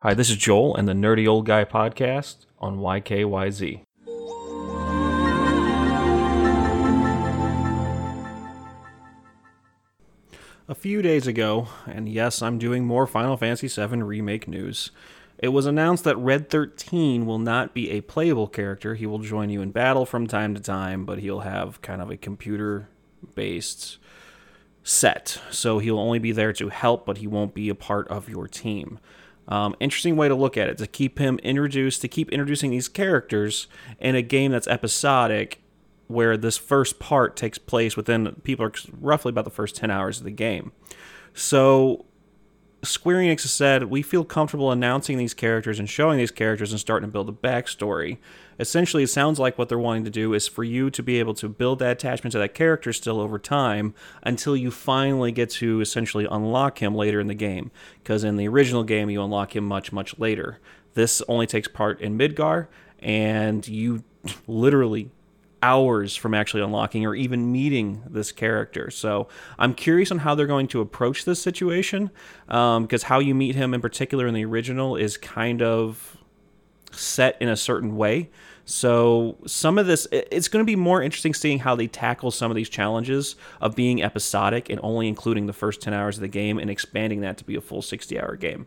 Hi, this is Joel and the Nerdy Old Guy podcast on YKYZ. A few days ago, and yes, I'm doing more Final Fantasy VII Remake news, it was announced that Red 13 will not be a playable character. He will join you in battle from time to time, but he'll have kind of a computer based set. So he'll only be there to help, but he won't be a part of your team. Um, interesting way to look at it to keep him introduced, to keep introducing these characters in a game that's episodic, where this first part takes place within people are roughly about the first 10 hours of the game. So Square Enix has said we feel comfortable announcing these characters and showing these characters and starting to build a backstory. Essentially, it sounds like what they're wanting to do is for you to be able to build that attachment to that character still over time until you finally get to essentially unlock him later in the game. Because in the original game, you unlock him much, much later. This only takes part in Midgar, and you literally hours from actually unlocking or even meeting this character. So I'm curious on how they're going to approach this situation because um, how you meet him in particular in the original is kind of set in a certain way. So some of this, it's going to be more interesting seeing how they tackle some of these challenges of being episodic and only including the first 10 hours of the game and expanding that to be a full 60 hour game.